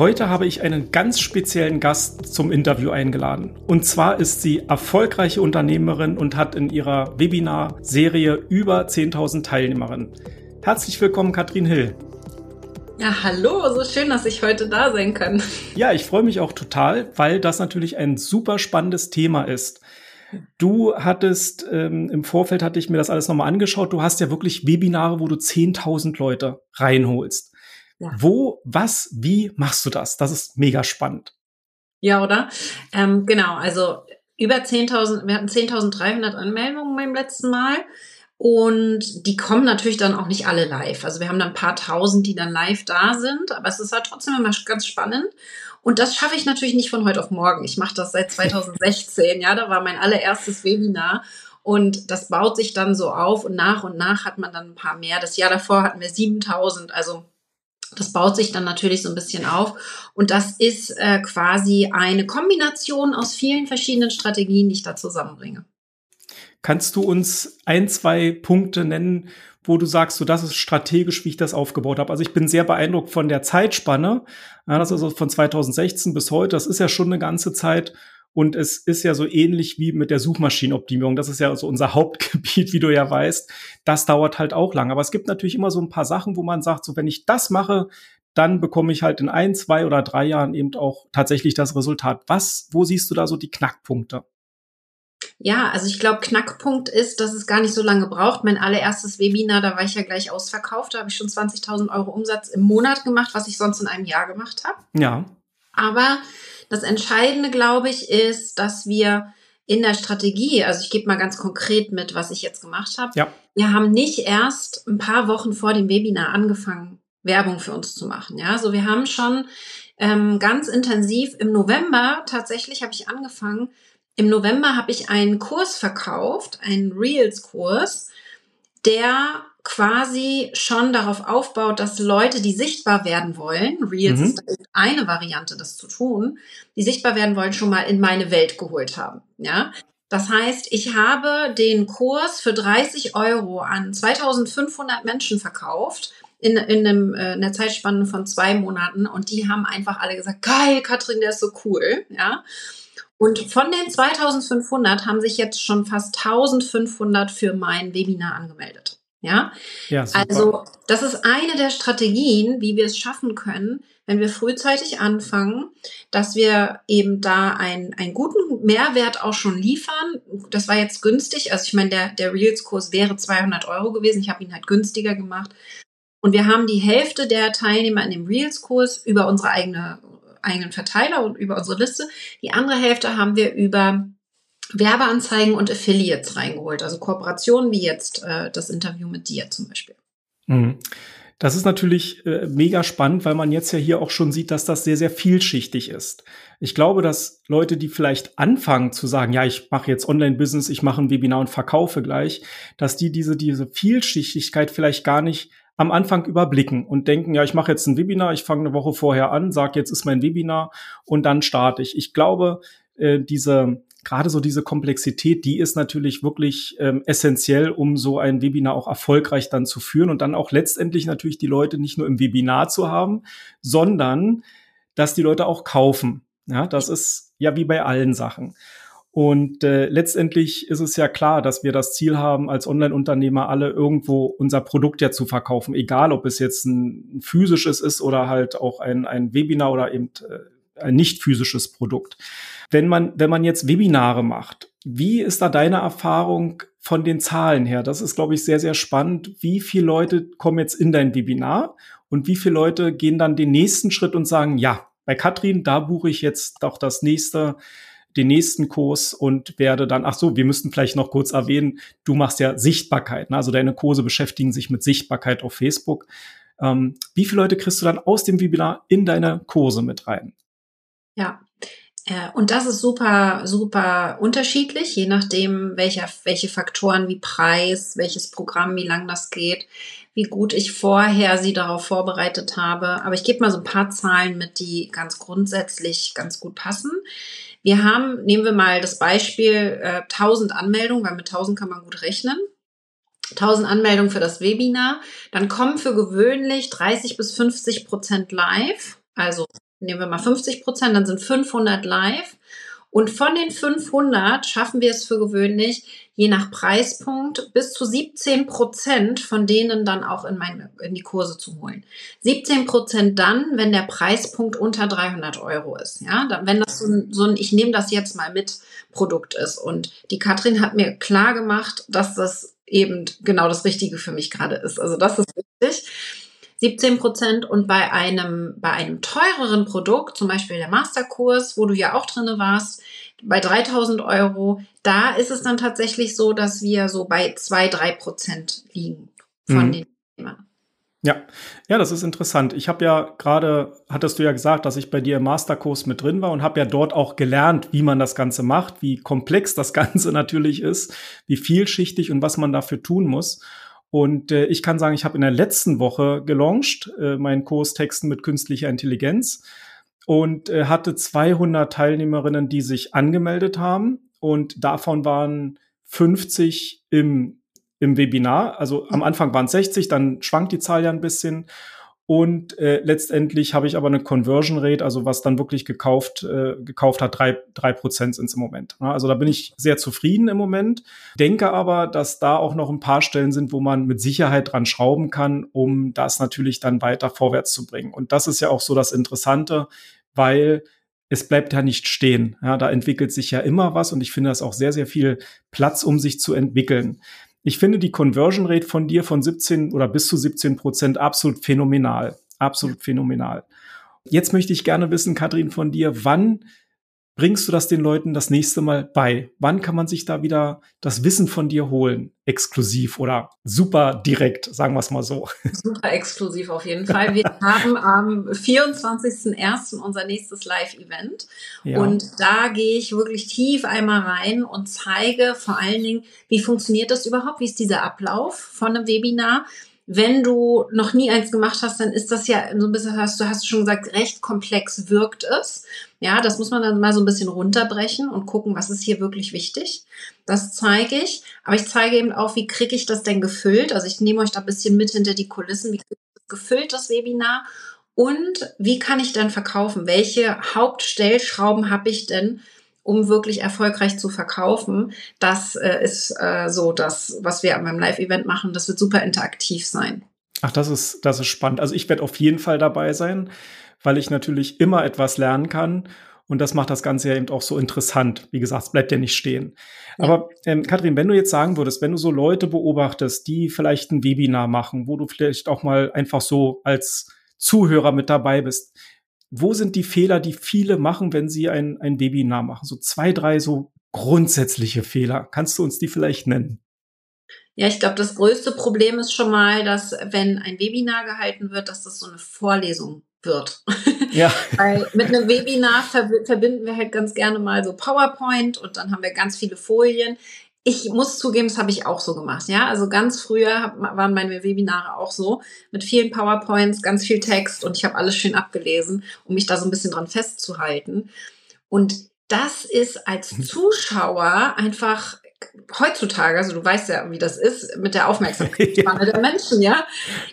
Heute habe ich einen ganz speziellen Gast zum Interview eingeladen. Und zwar ist sie erfolgreiche Unternehmerin und hat in ihrer Webinar-Serie über 10.000 Teilnehmerinnen. Herzlich willkommen, Katrin Hill. Ja, hallo, so schön, dass ich heute da sein kann. Ja, ich freue mich auch total, weil das natürlich ein super spannendes Thema ist. Du hattest, ähm, im Vorfeld hatte ich mir das alles nochmal angeschaut, du hast ja wirklich Webinare, wo du 10.000 Leute reinholst. Ja. Wo, was, wie machst du das? Das ist mega spannend. Ja, oder? Ähm, genau, also über 10.000, wir hatten 10.300 Anmeldungen beim letzten Mal. Und die kommen natürlich dann auch nicht alle live. Also wir haben dann ein paar tausend, die dann live da sind, aber es ist halt trotzdem immer ganz spannend. Und das schaffe ich natürlich nicht von heute auf morgen. Ich mache das seit 2016, ja, da war mein allererstes Webinar. Und das baut sich dann so auf und nach und nach hat man dann ein paar mehr. Das Jahr davor hatten wir 7000. Also das baut sich dann natürlich so ein bisschen auf. Und das ist äh, quasi eine Kombination aus vielen verschiedenen Strategien, die ich da zusammenbringe. Kannst du uns ein, zwei Punkte nennen, wo du sagst, so das ist strategisch, wie ich das aufgebaut habe. Also ich bin sehr beeindruckt von der Zeitspanne. Ja, das ist also von 2016 bis heute. Das ist ja schon eine ganze Zeit. Und es ist ja so ähnlich wie mit der Suchmaschinenoptimierung. Das ist ja so unser Hauptgebiet, wie du ja weißt. Das dauert halt auch lang. Aber es gibt natürlich immer so ein paar Sachen, wo man sagt, so wenn ich das mache, dann bekomme ich halt in ein, zwei oder drei Jahren eben auch tatsächlich das Resultat. Was, wo siehst du da so die Knackpunkte? Ja, also ich glaube, Knackpunkt ist, dass es gar nicht so lange braucht. Mein allererstes Webinar, da war ich ja gleich ausverkauft. Da habe ich schon 20.000 Euro Umsatz im Monat gemacht, was ich sonst in einem Jahr gemacht habe. Ja. Aber das Entscheidende, glaube ich, ist, dass wir in der Strategie, also ich gebe mal ganz konkret mit, was ich jetzt gemacht habe. Ja. Wir haben nicht erst ein paar Wochen vor dem Webinar angefangen, Werbung für uns zu machen. Ja, so also wir haben schon ähm, ganz intensiv im November tatsächlich habe ich angefangen. Im November habe ich einen Kurs verkauft, einen Reels-Kurs, der quasi schon darauf aufbaut, dass Leute, die sichtbar werden wollen, Reels mhm. ist eine Variante, das zu tun, die sichtbar werden wollen, schon mal in meine Welt geholt haben. Ja, das heißt, ich habe den Kurs für 30 Euro an 2500 Menschen verkauft in, in, einem, äh, in einer Zeitspanne von zwei Monaten und die haben einfach alle gesagt, geil, Katrin, der ist so cool, ja. Und von den 2500 haben sich jetzt schon fast 1500 für mein Webinar angemeldet. Ja, ja also das ist eine der Strategien, wie wir es schaffen können, wenn wir frühzeitig anfangen, dass wir eben da einen, einen guten Mehrwert auch schon liefern. Das war jetzt günstig. Also ich meine, der, der Reels-Kurs wäre 200 Euro gewesen. Ich habe ihn halt günstiger gemacht. Und wir haben die Hälfte der Teilnehmer in dem Reels-Kurs über unsere eigene, eigenen Verteiler und über unsere Liste. Die andere Hälfte haben wir über Werbeanzeigen und Affiliates reingeholt, also Kooperationen wie jetzt äh, das Interview mit dir zum Beispiel. Mhm. Das ist natürlich äh, mega spannend, weil man jetzt ja hier auch schon sieht, dass das sehr, sehr vielschichtig ist. Ich glaube, dass Leute, die vielleicht anfangen zu sagen, ja, ich mache jetzt Online-Business, ich mache ein Webinar und verkaufe gleich, dass die diese, diese Vielschichtigkeit vielleicht gar nicht am Anfang überblicken und denken, ja, ich mache jetzt ein Webinar, ich fange eine Woche vorher an, sage, jetzt ist mein Webinar und dann starte ich. Ich glaube, äh, diese gerade so diese Komplexität, die ist natürlich wirklich ähm, essentiell, um so ein Webinar auch erfolgreich dann zu führen und dann auch letztendlich natürlich die Leute nicht nur im Webinar zu haben, sondern dass die Leute auch kaufen. Ja, das ist ja wie bei allen Sachen. Und äh, letztendlich ist es ja klar, dass wir das Ziel haben, als Online-Unternehmer alle irgendwo unser Produkt ja zu verkaufen, egal ob es jetzt ein physisches ist oder halt auch ein, ein Webinar oder eben äh, ein nicht physisches Produkt. Wenn man, wenn man jetzt Webinare macht, wie ist da deine Erfahrung von den Zahlen her? Das ist, glaube ich, sehr, sehr spannend. Wie viele Leute kommen jetzt in dein Webinar und wie viele Leute gehen dann den nächsten Schritt und sagen, ja, bei Katrin, da buche ich jetzt doch das nächste, den nächsten Kurs und werde dann, ach so, wir müssten vielleicht noch kurz erwähnen, du machst ja Sichtbarkeit, ne? also deine Kurse beschäftigen sich mit Sichtbarkeit auf Facebook. Ähm, wie viele Leute kriegst du dann aus dem Webinar in deine Kurse mit rein? Ja, und das ist super, super unterschiedlich, je nachdem, welcher, welche Faktoren wie Preis, welches Programm, wie lang das geht, wie gut ich vorher sie darauf vorbereitet habe. Aber ich gebe mal so ein paar Zahlen mit, die ganz grundsätzlich ganz gut passen. Wir haben, nehmen wir mal das Beispiel, äh, 1000 Anmeldungen, weil mit 1000 kann man gut rechnen. 1000 Anmeldungen für das Webinar. Dann kommen für gewöhnlich 30 bis 50 Prozent live. Also nehmen wir mal 50 Prozent, dann sind 500 live. Und von den 500 schaffen wir es für gewöhnlich, je nach Preispunkt, bis zu 17 Prozent von denen dann auch in, meine, in die Kurse zu holen. 17 Prozent dann, wenn der Preispunkt unter 300 Euro ist. Ja, wenn das so ein, so ein ich nehme das jetzt mal mit Produkt ist. Und die Katrin hat mir klar gemacht, dass das eben genau das Richtige für mich gerade ist. Also das ist wichtig. 17 Prozent und bei einem, bei einem teureren Produkt, zum Beispiel der Masterkurs, wo du ja auch drinne warst, bei 3000 Euro, da ist es dann tatsächlich so, dass wir so bei zwei drei Prozent liegen von mhm. den Themen. Ja, ja, das ist interessant. Ich habe ja gerade, hattest du ja gesagt, dass ich bei dir im Masterkurs mit drin war und habe ja dort auch gelernt, wie man das Ganze macht, wie komplex das Ganze natürlich ist, wie vielschichtig und was man dafür tun muss. Und äh, ich kann sagen, ich habe in der letzten Woche gelauncht, äh, meinen Kurs Texten mit künstlicher Intelligenz und äh, hatte 200 Teilnehmerinnen, die sich angemeldet haben. Und davon waren 50 im, im Webinar. Also am Anfang waren es 60, dann schwankt die Zahl ja ein bisschen. Und äh, letztendlich habe ich aber eine Conversion Rate, also was dann wirklich gekauft, äh, gekauft hat, drei, drei Prozent sind im Moment. Also da bin ich sehr zufrieden im Moment. Denke aber, dass da auch noch ein paar Stellen sind, wo man mit Sicherheit dran schrauben kann, um das natürlich dann weiter vorwärts zu bringen. Und das ist ja auch so das Interessante, weil es bleibt ja nicht stehen. Ja, da entwickelt sich ja immer was und ich finde das auch sehr, sehr viel Platz, um sich zu entwickeln. Ich finde die Conversion Rate von dir von 17 oder bis zu 17 Prozent absolut phänomenal. Absolut phänomenal. Jetzt möchte ich gerne wissen, Katrin, von dir, wann bringst du das den Leuten das nächste Mal bei? Wann kann man sich da wieder das Wissen von dir holen? Exklusiv oder super direkt, sagen wir es mal so. Super exklusiv auf jeden Fall. Wir haben am 24.01. unser nächstes Live-Event. Ja. Und da gehe ich wirklich tief einmal rein und zeige vor allen Dingen, wie funktioniert das überhaupt? Wie ist dieser Ablauf von einem Webinar? Wenn du noch nie eins gemacht hast, dann ist das ja so ein bisschen, hast du hast schon gesagt, recht komplex wirkt es. Ja, das muss man dann mal so ein bisschen runterbrechen und gucken, was ist hier wirklich wichtig. Das zeige ich. Aber ich zeige eben auch, wie kriege ich das denn gefüllt? Also ich nehme euch da ein bisschen mit hinter die Kulissen. Wie kriege ich das gefüllt, das Webinar? Und wie kann ich dann verkaufen? Welche Hauptstellschrauben habe ich denn, um wirklich erfolgreich zu verkaufen. Das äh, ist äh, so das, was wir beim Live-Event machen. Das wird super interaktiv sein. Ach, das ist, das ist spannend. Also ich werde auf jeden Fall dabei sein, weil ich natürlich immer etwas lernen kann. Und das macht das Ganze ja eben auch so interessant. Wie gesagt, es bleibt ja nicht stehen. Ja. Aber ähm, Kathrin, wenn du jetzt sagen würdest, wenn du so Leute beobachtest, die vielleicht ein Webinar machen, wo du vielleicht auch mal einfach so als Zuhörer mit dabei bist, wo sind die Fehler, die viele machen, wenn sie ein, ein Webinar machen? So zwei, drei so grundsätzliche Fehler. Kannst du uns die vielleicht nennen? Ja, ich glaube, das größte Problem ist schon mal, dass wenn ein Webinar gehalten wird, dass das so eine Vorlesung wird. Ja. Weil mit einem Webinar verbinden wir halt ganz gerne mal so PowerPoint und dann haben wir ganz viele Folien ich muss zugeben, das habe ich auch so gemacht. Ja, also ganz früher hab, waren meine Webinare auch so mit vielen PowerPoints, ganz viel Text und ich habe alles schön abgelesen, um mich da so ein bisschen dran festzuhalten. Und das ist als mhm. Zuschauer einfach heutzutage, also du weißt ja, wie das ist mit der Aufmerksamkeitsspanne der Menschen, ja.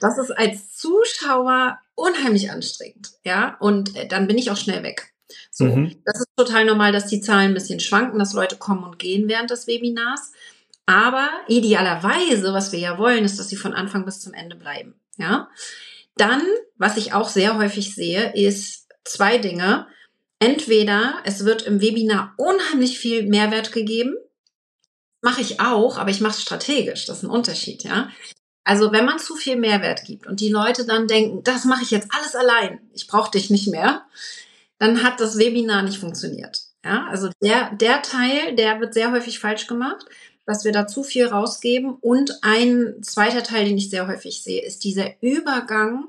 Das ist als Zuschauer unheimlich anstrengend, ja. Und äh, dann bin ich auch schnell weg. So, mhm. das ist total normal, dass die Zahlen ein bisschen schwanken, dass Leute kommen und gehen während des Webinars. Aber idealerweise, was wir ja wollen, ist, dass sie von Anfang bis zum Ende bleiben. Ja. Dann, was ich auch sehr häufig sehe, ist zwei Dinge. Entweder es wird im Webinar unheimlich viel Mehrwert gegeben. Mache ich auch, aber ich mache es strategisch. Das ist ein Unterschied, ja. Also wenn man zu viel Mehrwert gibt und die Leute dann denken, das mache ich jetzt alles allein, ich brauche dich nicht mehr, dann hat das Webinar nicht funktioniert. Ja, also der, der Teil, der wird sehr häufig falsch gemacht, dass wir da zu viel rausgeben. Und ein zweiter Teil, den ich sehr häufig sehe, ist dieser Übergang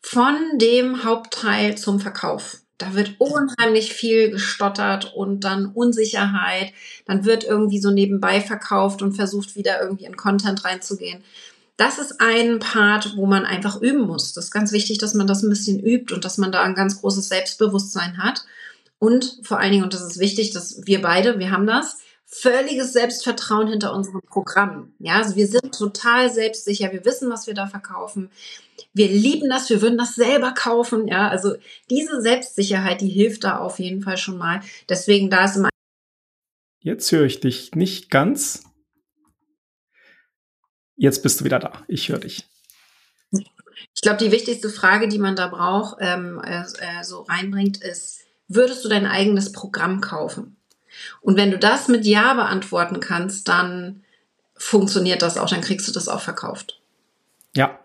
von dem Hauptteil zum Verkauf. Da wird unheimlich viel gestottert und dann Unsicherheit. Dann wird irgendwie so nebenbei verkauft und versucht wieder irgendwie in Content reinzugehen das ist ein Part, wo man einfach üben muss. Das ist ganz wichtig, dass man das ein bisschen übt und dass man da ein ganz großes Selbstbewusstsein hat. Und vor allen Dingen, und das ist wichtig, dass wir beide, wir haben das, völliges Selbstvertrauen hinter unserem Programm. Ja, also wir sind total selbstsicher. Wir wissen, was wir da verkaufen. Wir lieben das. Wir würden das selber kaufen. Ja, also diese Selbstsicherheit, die hilft da auf jeden Fall schon mal. Deswegen da ist immer Jetzt höre ich dich nicht ganz. Jetzt bist du wieder da. Ich höre dich. Ich glaube, die wichtigste Frage, die man da braucht, ähm, äh, äh, so reinbringt, ist, würdest du dein eigenes Programm kaufen? Und wenn du das mit Ja beantworten kannst, dann funktioniert das auch, dann kriegst du das auch verkauft. Ja,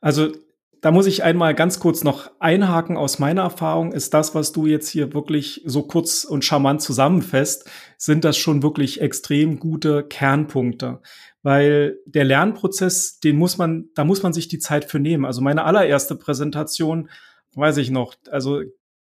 also da muss ich einmal ganz kurz noch einhaken aus meiner Erfahrung. Ist das, was du jetzt hier wirklich so kurz und charmant zusammenfasst, sind das schon wirklich extrem gute Kernpunkte. Weil der Lernprozess, den muss man, da muss man sich die Zeit für nehmen. Also meine allererste Präsentation, weiß ich noch, also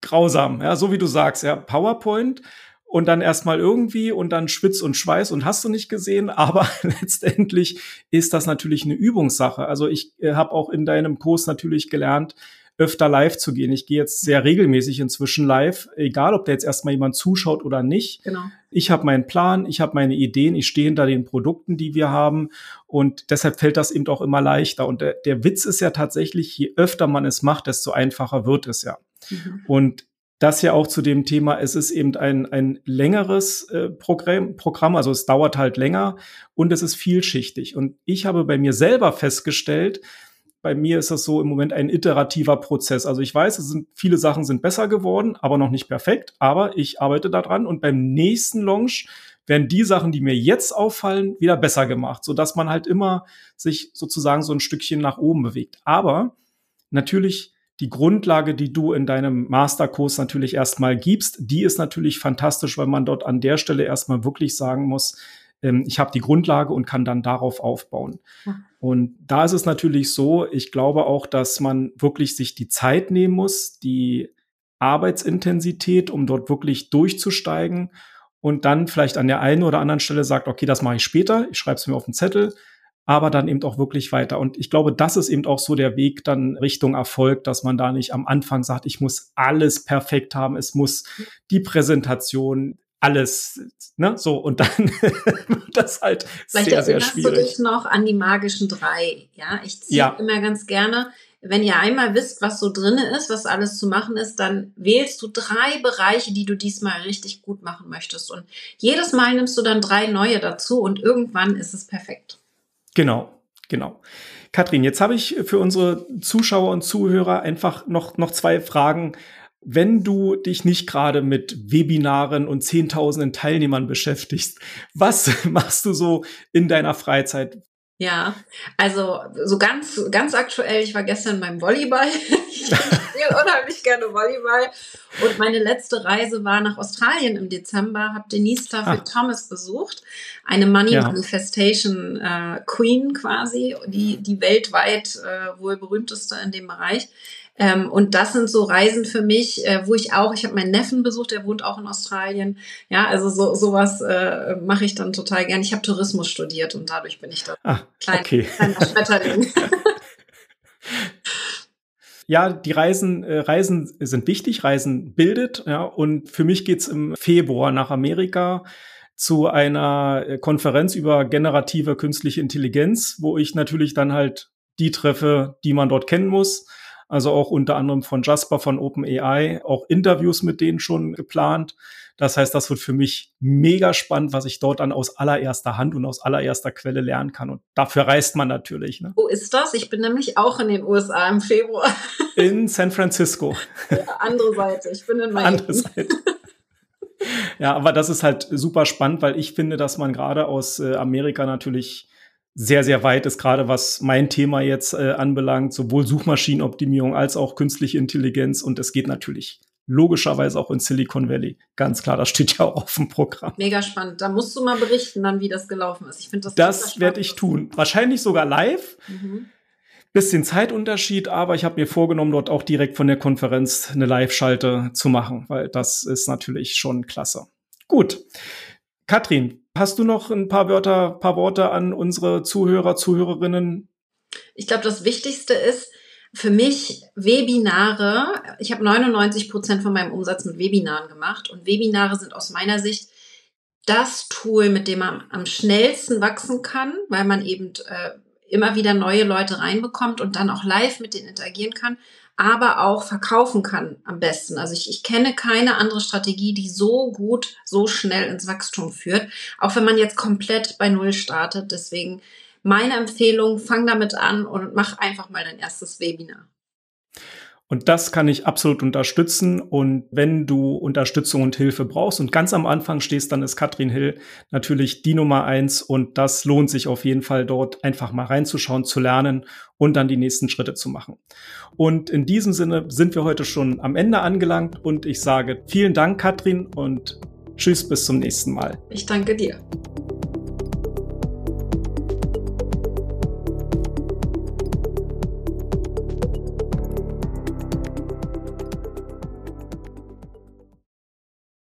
grausam, ja, so wie du sagst, ja, PowerPoint und dann erstmal irgendwie und dann Schwitz und Schweiß und hast du nicht gesehen, aber letztendlich ist das natürlich eine Übungssache. Also ich äh, habe auch in deinem Kurs natürlich gelernt, öfter live zu gehen. Ich gehe jetzt sehr regelmäßig inzwischen live, egal ob da jetzt erstmal jemand zuschaut oder nicht. Genau. Ich habe meinen Plan, ich habe meine Ideen, ich stehe hinter den Produkten, die wir haben und deshalb fällt das eben auch immer leichter. Und der, der Witz ist ja tatsächlich, je öfter man es macht, desto einfacher wird es ja. Mhm. Und das ja auch zu dem Thema, es ist eben ein, ein längeres äh, Programm, Programm, also es dauert halt länger und es ist vielschichtig. Und ich habe bei mir selber festgestellt, bei mir ist das so im Moment ein iterativer Prozess. Also ich weiß, es sind viele Sachen sind besser geworden, aber noch nicht perfekt. Aber ich arbeite daran und beim nächsten Launch werden die Sachen, die mir jetzt auffallen, wieder besser gemacht, so dass man halt immer sich sozusagen so ein Stückchen nach oben bewegt. Aber natürlich die Grundlage, die du in deinem Masterkurs natürlich erstmal gibst, die ist natürlich fantastisch, weil man dort an der Stelle erstmal wirklich sagen muss, ähm, ich habe die Grundlage und kann dann darauf aufbauen. Und da ist es natürlich so, ich glaube auch, dass man wirklich sich die Zeit nehmen muss, die Arbeitsintensität, um dort wirklich durchzusteigen und dann vielleicht an der einen oder anderen Stelle sagt, okay, das mache ich später, ich schreibe es mir auf den Zettel aber dann eben auch wirklich weiter. Und ich glaube, das ist eben auch so der Weg dann Richtung Erfolg, dass man da nicht am Anfang sagt, ich muss alles perfekt haben, es muss die Präsentation, alles, ne, so, und dann wird das halt Vielleicht sehr, sehr schwierig. du dich noch an die magischen drei, ja? Ich ziehe ja. immer ganz gerne, wenn ihr einmal wisst, was so drinne ist, was alles zu machen ist, dann wählst du drei Bereiche, die du diesmal richtig gut machen möchtest. Und jedes Mal nimmst du dann drei neue dazu und irgendwann ist es perfekt. Genau, genau. Katrin, jetzt habe ich für unsere Zuschauer und Zuhörer einfach noch, noch zwei Fragen. Wenn du dich nicht gerade mit Webinaren und Zehntausenden Teilnehmern beschäftigst, was machst du so in deiner Freizeit? Ja, also so ganz, ganz aktuell, ich war gestern beim Volleyball. ich spiele unheimlich gerne Volleyball. Und meine letzte Reise war nach Australien im Dezember, habe Denise Stafford ah. Thomas besucht, eine Money ja. Manifestation äh, Queen quasi, die, die weltweit äh, wohl berühmteste in dem Bereich. Ähm, und das sind so Reisen für mich, äh, wo ich auch, ich habe meinen Neffen besucht, der wohnt auch in Australien. Ja, also so sowas äh, mache ich dann total gern. Ich habe Tourismus studiert und dadurch bin ich da ah, klein, okay. kleiner Schmetterling. ja, die Reisen, äh, Reisen sind wichtig, Reisen bildet, ja, und für mich geht's im Februar nach Amerika zu einer äh, Konferenz über generative künstliche Intelligenz, wo ich natürlich dann halt die treffe, die man dort kennen muss also auch unter anderem von Jasper von OpenAI, auch Interviews mit denen schon geplant. Das heißt, das wird für mich mega spannend, was ich dort dann aus allererster Hand und aus allererster Quelle lernen kann. Und dafür reist man natürlich. Ne? Wo ist das? Ich bin nämlich auch in den USA im Februar. In San Francisco. Ja, andere Seite. Ich bin in Miami. Andere Seite. Ja, aber das ist halt super spannend, weil ich finde, dass man gerade aus äh, Amerika natürlich sehr, sehr weit ist, gerade was mein Thema jetzt äh, anbelangt, sowohl Suchmaschinenoptimierung als auch künstliche Intelligenz. Und es geht natürlich logischerweise auch in Silicon Valley. Ganz klar, das steht ja auch auf dem Programm. Mega spannend. Da musst du mal berichten, dann, wie das gelaufen ist. Ich finde das. Das werde ich tun. Wahrscheinlich sogar live. Mhm. Bisschen Zeitunterschied, aber ich habe mir vorgenommen, dort auch direkt von der Konferenz eine Live-Schalte zu machen, weil das ist natürlich schon klasse. Gut. Katrin, hast du noch ein paar Wörter, paar Worte an unsere Zuhörer, Zuhörerinnen? Ich glaube, das Wichtigste ist für mich Webinare. Ich habe 99 Prozent von meinem Umsatz mit Webinaren gemacht und Webinare sind aus meiner Sicht das Tool, mit dem man am schnellsten wachsen kann, weil man eben äh, immer wieder neue Leute reinbekommt und dann auch live mit denen interagieren kann, aber auch verkaufen kann am besten. Also ich, ich kenne keine andere Strategie, die so gut, so schnell ins Wachstum führt, auch wenn man jetzt komplett bei Null startet. Deswegen meine Empfehlung, fang damit an und mach einfach mal dein erstes Webinar. Und das kann ich absolut unterstützen. Und wenn du Unterstützung und Hilfe brauchst und ganz am Anfang stehst, dann ist Katrin Hill natürlich die Nummer eins. Und das lohnt sich auf jeden Fall dort einfach mal reinzuschauen, zu lernen und dann die nächsten Schritte zu machen. Und in diesem Sinne sind wir heute schon am Ende angelangt und ich sage vielen Dank, Katrin, und tschüss bis zum nächsten Mal. Ich danke dir.